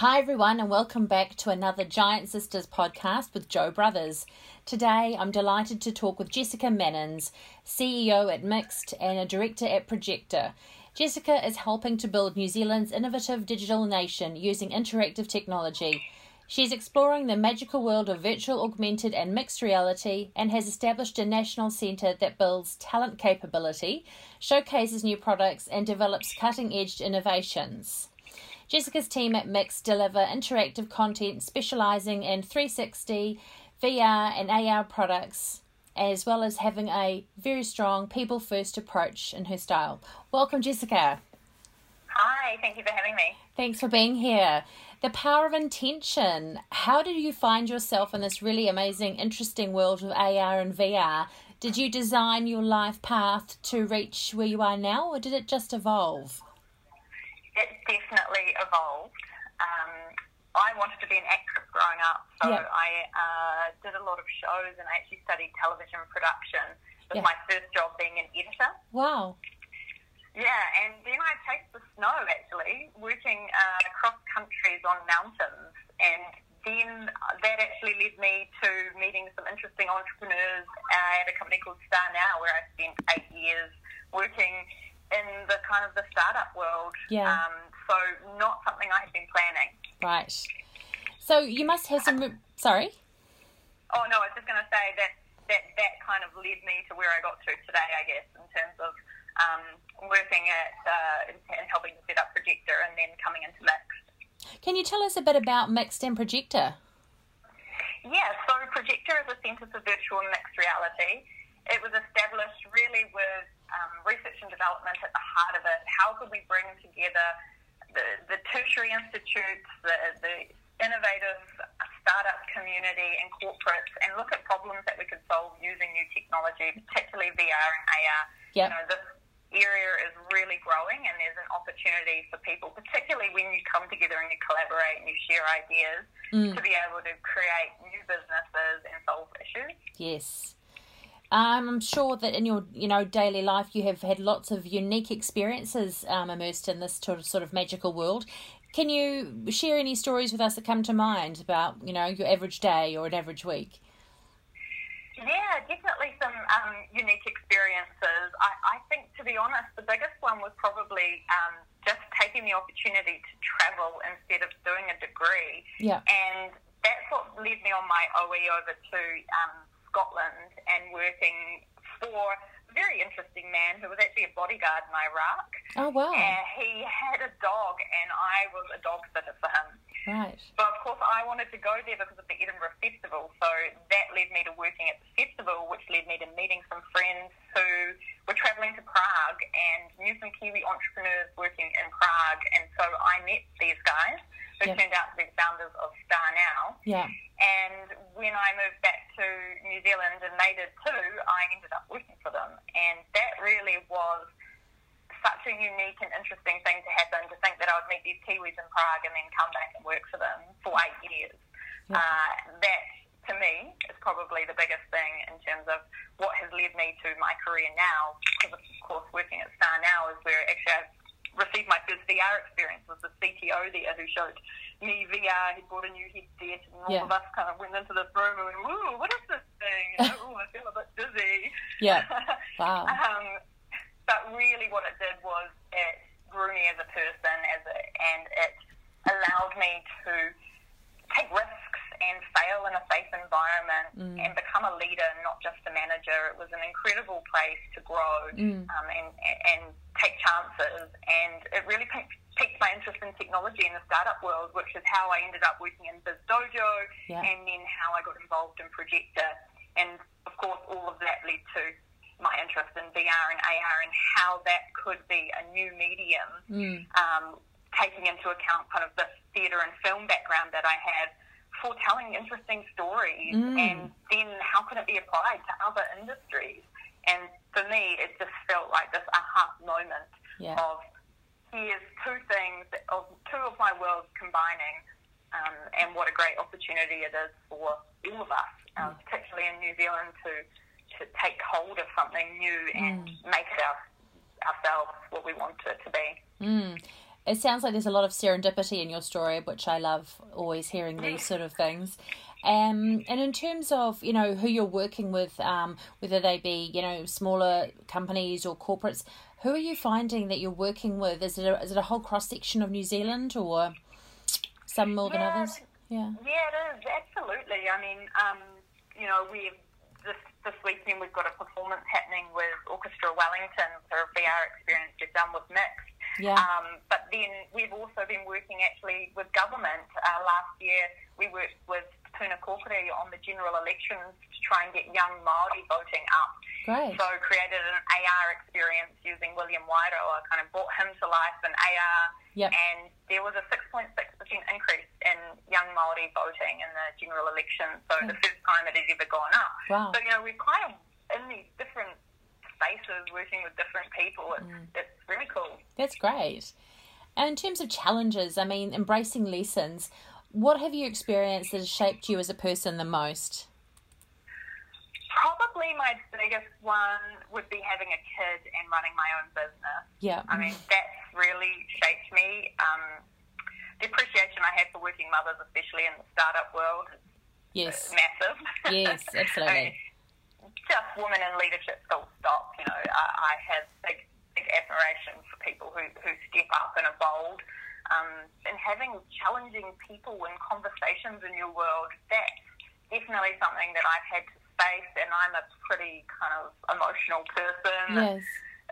Hi, everyone, and welcome back to another Giant Sisters podcast with Joe Brothers. Today, I'm delighted to talk with Jessica Manins, CEO at Mixt and a director at Projector. Jessica is helping to build New Zealand's innovative digital nation using interactive technology. She's exploring the magical world of virtual, augmented, and mixed reality and has established a national centre that builds talent capability, showcases new products, and develops cutting edge innovations. Jessica's team at Mixt deliver interactive content specialising in 360, VR, and AR products, as well as having a very strong people first approach in her style. Welcome, Jessica. Hi, thank you for having me. Thanks for being here. The power of intention. How did you find yourself in this really amazing, interesting world of AR and VR? Did you design your life path to reach where you are now, or did it just evolve? It definitely evolved. Um, I wanted to be an actress growing up, so Yeah. I uh, did a lot of shows and I actually studied television production, with Yeah. my first job being an editor. Wow. Yeah, and then I chased the snow actually, working uh, across countries on mountains, and then that actually led me to meeting some interesting entrepreneurs uh, at a company called StarNow, where I spent eight years working kind of the startup world. Yeah. Um, so not something I had been planning. Right. So you must have some. re- Sorry. Oh no, I was just going to say that that that kind of led me to where I got to today, I guess, in terms of um, working at uh, and helping to set up Projector, and then coming into Mixt. Can you tell us a bit about Mixt and Projector? Yeah, so Projector is a centre for virtual and mixed reality. It was established really with um, research and development at the heart of it. How could we bring together the, the tertiary institutes, the, the innovative startup community and corporates and look at problems that we could solve using new technology, particularly VR and AR. Yep. You know, this area is really growing and there's an opportunity for people, particularly when you come together and you collaborate and you share ideas, Mm. to be able to create new businesses and solve issues. Yes. Um, I'm sure that in your you know daily life you have had lots of unique experiences um, immersed in this sort of, sort of magical world. Can you share any stories with us that come to mind about you know your average day or an average week? Yeah, definitely some um, unique experiences. I, I think, to be honest, the biggest one was probably um, just taking the opportunity to travel instead of doing a degree. Yeah. And that's what led me on my OE over to um, Scotland and working for a very interesting man who was actually a bodyguard in Iraq. Oh wow! And he had a dog, and I was a dog sitter for him. Right. But of course, I wanted to go there because of the Edinburgh Festival. So that led me to working at the festival, which led me to meeting some friends who were travelling to Prague and knew some Kiwi entrepreneurs working in Prague. And so I met these guys who Yeah. turned out to be the founders of StarNow. Yeah. And when I moved back to New Zealand and they did too, I ended up working for them. And that really was such a unique and interesting thing to happen to think that I would meet these Kiwis in Prague and then come back and work for them for eight years. Yeah. Uh, that, to me, is probably the biggest thing in terms of what has led me to my career now. Because, of course, working at StarNow is where actually I've received my first VR experience with the CTO there who showed me VR. He bought a new headset and all Yeah. of us kind of went into this room and went, ooh, what is this thing? And, ooh, I feel a bit dizzy. Yeah. Wow. um, but really, what it did was it grew me as a person, as a, and it allowed me to take risks and fail in a safe environment Mm. and become a leader, not just a manager. It was an incredible place to grow Mm. um, and, and take chances, and it really piqued, piqued my interest in technology in the startup world, which is how I ended up working in Biz Dojo, Yeah. and then how I got involved in Projector, and of course, all of that led to my interest in VR and AR and how that could be a new medium, Mm. um, taking into account kind of the theatre and film background that I have for telling interesting stories Mm. and then how can it be applied to other industries. And for me, it just felt like this aha moment Yeah. of here's two things, of two of my worlds combining, um, and what a great opportunity it is for all of us, um, particularly in New Zealand, to to take hold of something new and make it our, ourselves what we want it to be. Mm. it sounds like there's a lot of serendipity in your story, which I love always hearing these sort of things. Um, and in terms of you know who you're working with, um, whether they be you know smaller companies or corporates, who are you finding that you're working with? Is it a, is it a whole cross section of New Zealand or some more than others? Yeah. Yeah, it is absolutely. I mean, um, you know, we've this this weekend we've got a performance happening with Orchestra Wellington for a VR experience we've done with Mixt. Yeah. Um, but then we've also been working actually with government. Uh, last year we worked with Puni Kōkiri on the general elections to try and get young Māori voting up. Great. So created an AR experience using William Wairoa, kind of brought him to life in AR, Yep. and there was a 6.6% increase in young Māori voting in the general election. So the first time it has ever gone up. Wow. So, you know, we're kind of in these different spaces working with different people. It's, Mm. it's really cool. That's great. And in terms of challenges, I mean, embracing lessons, what have you experienced that has shaped you as a person the most? Probably my biggest one would be having a kid and running my own business. Yeah. I mean, that's really shaped me. Um, the appreciation I have for working mothers, especially in the startup world, is Yes. massive. Yes, absolutely. I mean, just women in leadership full stop. You know, I, I have big, big admiration for people who, who step up and are bold. Um, and having challenging people and conversations in your world, that's definitely something that I've had to face. And I'm a pretty kind of emotional person. Yes.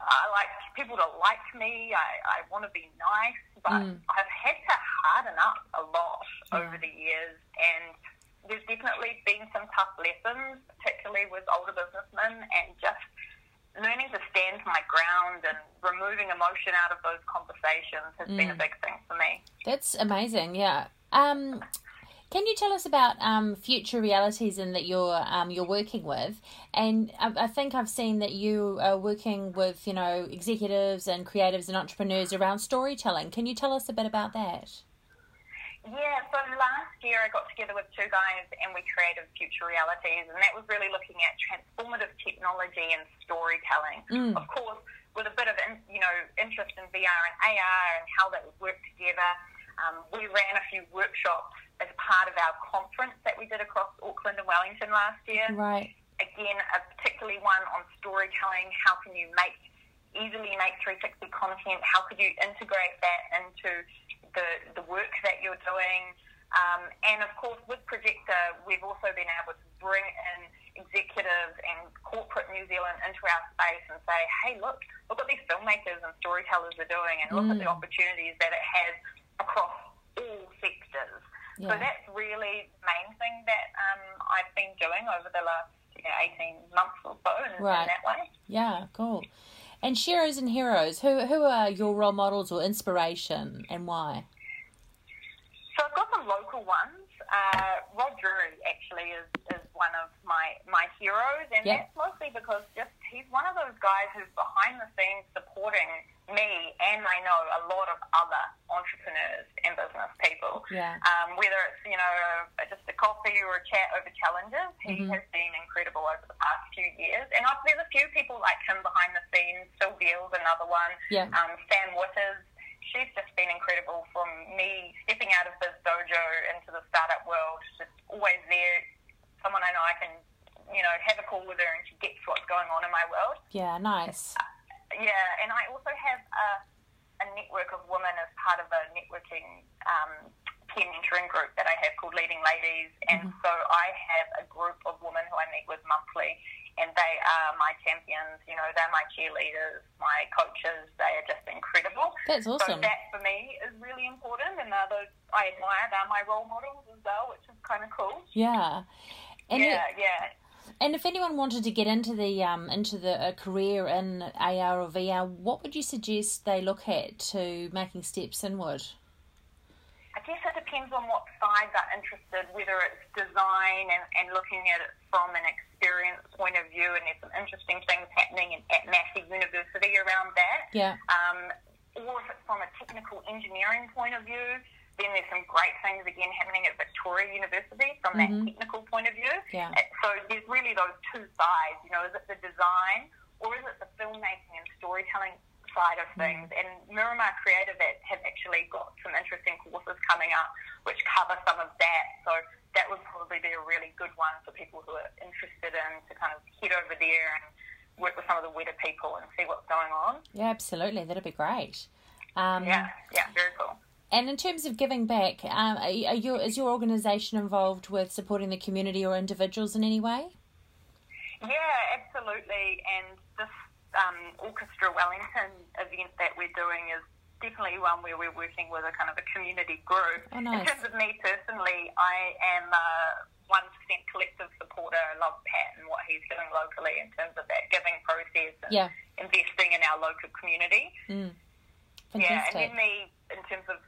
I like people to like me. I, I want to be nice, but Mm. I've had to harden up a lot Yeah. over the years, and there's definitely been some tough lessons, particularly with older businessmen, and just learning to stand my ground and removing emotion out of those conversations has been a Mm. big thing for me. That's amazing. Yeah. Um, can you tell us about um, future realities and that you're um, you're working with? And I, I think I've seen that you are working with you know executives and creatives and entrepreneurs around storytelling. Can you tell us a bit about that? Yeah, so last year I got together with two guys and we created Future Realities, and that was really looking at transformative technology and storytelling. Mm. Of course, with a bit of in, you know interest in VR and AR and how that would work together. Um, we ran a few workshops as part of our conference that we did across Auckland and Wellington last year Right. again, a particularly one on storytelling. How can you make easily make 360 content? How could you integrate that into the the work that you're doing? Um, and of course, with Projector, we've also been able to bring in executives and corporate New Zealand into our space and say, hey, look, look what these filmmakers and storytellers are doing, and look at the Mm. opportunities that it has across all sectors. So that's really the main thing that um, I've been doing over the last you know, 18 months or so in, Right. in that way. Yeah. Cool. And sheroes and heroes. Who who are your role models or inspiration and why? So I've got some local ones. Uh, Rod Drury actually is, is one of my, my heroes, and Yeah. that's mostly because just he's one of those guys who's behind the scenes supporting me and I know a lot of other entrepreneurs and business people. Yeah. Um, whether it's you know uh, just a coffee or a chat over challenges, he Mhm. has been incredible over the past few years. And I've, there's a few people like him behind the scenes. Phil Beale's another one. Yeah. Um, Sam Witters, she's just been incredible from me stepping out of this Dojo into the startup world. Just always there, someone I know I can you know have a call with her and she gets what's going on in my world. Yeah. Nice. Yeah, and I also have a, a network of women as part of a networking um, peer mentoring group that I have called Leading Ladies. And so I have a group of women who I meet with monthly, and they are my champions. You know, they're my cheerleaders, my coaches. They are just incredible. That's awesome. So that for me is really important, and they're those I admire. They're my role models as well, which is kind of cool. Yeah. And yeah, yeah. And if anyone wanted to get into the um into the a career in AR or VR, what would you suggest they look at to making steps inward? I guess it depends on what side they're interested, whether it's design and, and looking at it from an experience point of view, and there's some interesting things happening in, at Massey University around that. Yeah. Um, or if it's from a technical engineering point of view, then there's some great things again happening at Victoria University from Mhm. that technical point of view. Yeah. So there's really those two sides. You know, is it the design or is it the filmmaking and storytelling side of things. Mm. And Miramar Creative have actually got some interesting courses coming up which cover some of that. So that would probably be a really good one for people who are interested in to kind of head over there and work with some of the Weta people and see what's going on. Yeah, absolutely. That'd be great. Um, yeah, yeah, very cool. And in terms of giving back, um, are, you, is your organisation involved with supporting the community or individuals in any way? Yeah, absolutely. And this um, Orchestra Wellington event that we're doing is definitely one where we're working with a kind of a community group. Oh, nice. In terms of me personally, I am a one percent collective supporter. I love Pat and what he's doing locally in terms of that giving process and yeah. investing in our local community. Mm. Yeah, and then me in terms of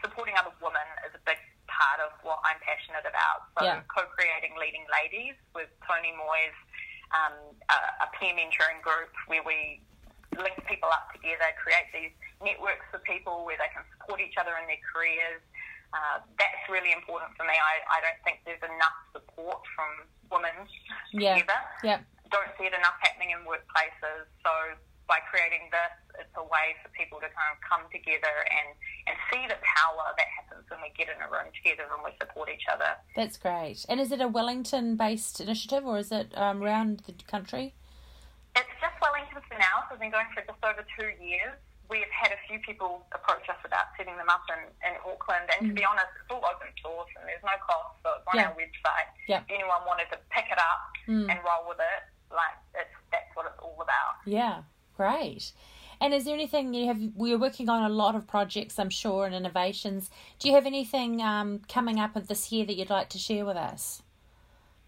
supporting other women is a big part of what I'm passionate about. So yeah. co-creating Leading Ladies with Tony Moyes um, a, a peer mentoring group where we link people up together, create these networks for people where they can support each other in their careers. Uh, that's really important for me. I, I don't think there's enough support from women yeah. together. Yeah. Don't see it enough happening in workplaces. So by creating this, it's a way for people to kind of come together and, and see the power that happens when we get in a room together and we support each other. That's great. And is it a Wellington based initiative or is it um, around the country? It's just Wellington for now, so we've been going for just over two years. We've had a few people approach us about setting them up in, in Auckland, and mm. to be honest, it's all open source and there's no cost, so it's on yeah. our website. Yeah. If anyone wanted to pick it up mm. and roll with it, like it's that's what it's all about. Yeah. Great. And is there anything you have? We're working on a lot of projects, I'm sure, and innovations. Do you have anything um, coming up this year that you'd like to share with us?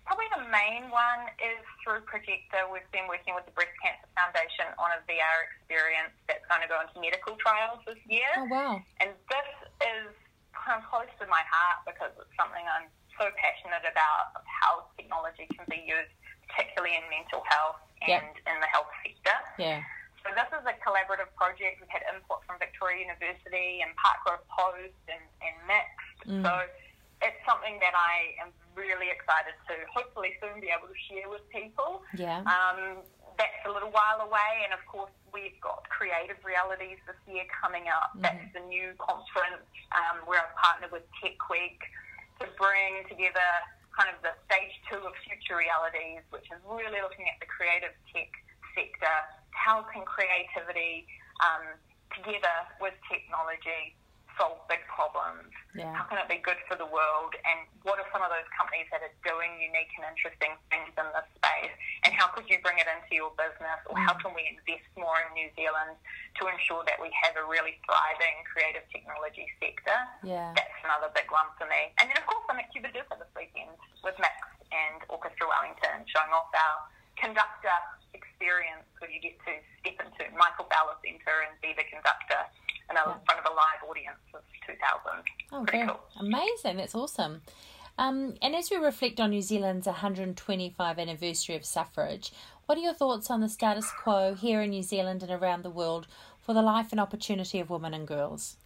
Probably the main one is through Projector. We've been working with the Breast Cancer Foundation on a VR experience that's going to go into medical trials this year. Oh, wow. And this is kind of close to my heart because it's something I'm so passionate about of how technology can be used, particularly in mental health and yep. in the health sector. Yeah. Is a collaborative project. We've had input from Victoria University and Park Road Post and, and Mixt. Mm. So it's something that I am really excited to hopefully soon be able to share with people. Yeah. Um, that's a little while away, and of course we've got Creative Realities this year coming up. Mm-hmm. That's the new conference um, where I've partnered with Tech Week to bring together kind of the stage two of future realities, which is really looking at the creative tech sector how can creativity um, together with technology solve big problems? Yeah. How can it be good for the world? And what are some of those companies that are doing unique and interesting things in this space? And how could you bring it into your business? Or how mm. can we invest more in New Zealand to ensure that we have a really thriving creative technology sector? Yeah. That's another big one for me. And then, of course, I'm at CubaDupa this weekend with Max and Orchestra Wellington showing off our conductor experience where you get to step into Michael Fowler Centre and be the conductor in, a, yeah. in front of a live audience of 2,000. Oh, Pretty cool. Amazing. That's awesome. Um, and as we reflect on New Zealand's 125 anniversary of suffrage, what are your thoughts on the status quo here in New Zealand and around the world for the life and opportunity of women and girls?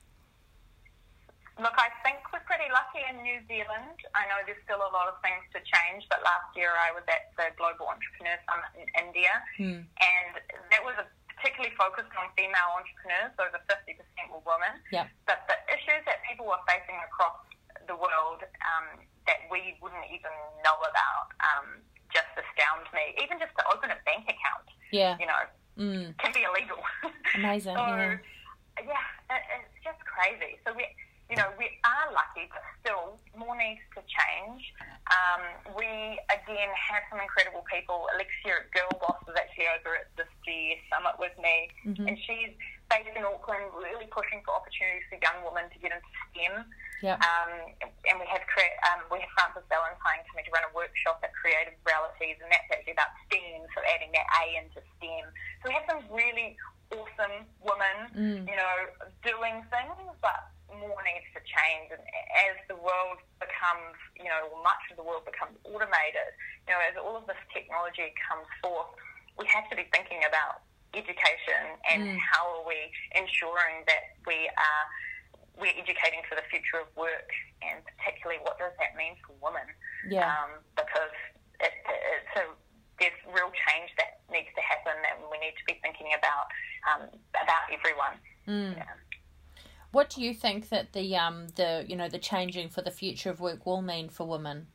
Look, I think we're pretty lucky in New Zealand. I know there's still a lot of things to change, but last year I was at the Global Entrepreneur Summit in India, hmm. and that was a particularly focused on female entrepreneurs. Over 50% were women. Yep. But the issues that people were facing across the world um, that we wouldn't even know about um, just astound me. Even just to open a bank account, yeah, you know, mm. can be illegal. Amazing. so, yeah, yeah it, it's just crazy. So we you know, we are lucky, but still more needs to change. Um, we, again, have some incredible people. Alexia at Girl Boss is actually over at this GES summit with me, mm-hmm. and she's based in Auckland, really pushing for opportunities for young women to get into STEM. Yep. Um, and we have cre- um, we have Frances Valentine coming to run a workshop at Creative Realities, and that's actually about STEM, so adding that A into STEM. So we have some really awesome women, mm. you know, doing things, but more needs to change. And as the world becomes, you know, much of the world becomes automated, you know, as all of this technology comes forth, we have to be thinking about education and mm. how are we ensuring that we are we're educating for the future of work and particularly what does that mean for women? Yeah. Um, because it, it, it's a there's real change that needs to happen, and we need to be thinking about um, about everyone. Mm. Yeah. What do you think that the um the you know the changing for the future of work will mean for women?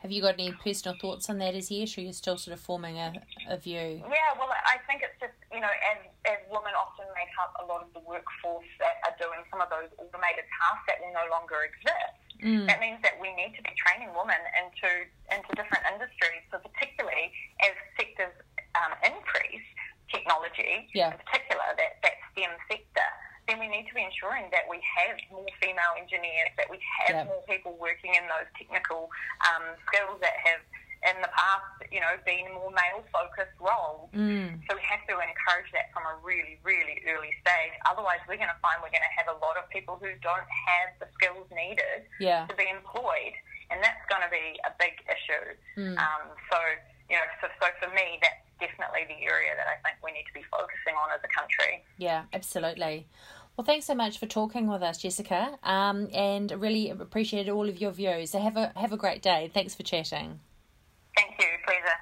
Have you got any personal thoughts on that as yet, or you're still sort of forming a, a view? Yeah, well, I think it's just, you know, as, as women often make up a lot of the workforce that are doing some of those automated tasks that will no longer exist, mm. that means that we need to be training women into, into different industries. So, particularly as sectors um, increase, technology yeah. in particular, that, that STEM sector, then we need to be ensuring that we have more female engineers, that we have more people working in those technical um, skills that have in the past, you know, been more male-focused roles. Mm. So we have to encourage that from a really, really early stage. Otherwise, we're going to find we're going to have a lot of people who don't have the skills needed yeah. to be employed, and that's going to be a big issue. Mm. Um, so, you know, so, so for me, that's definitely the area that I think we need to be focusing on as a country. Yeah, absolutely. Well, thanks so much for talking with us, Jessica, um, and really appreciated all of your views. So have a have a great day. Thanks for chatting. Thank you. Pleasure.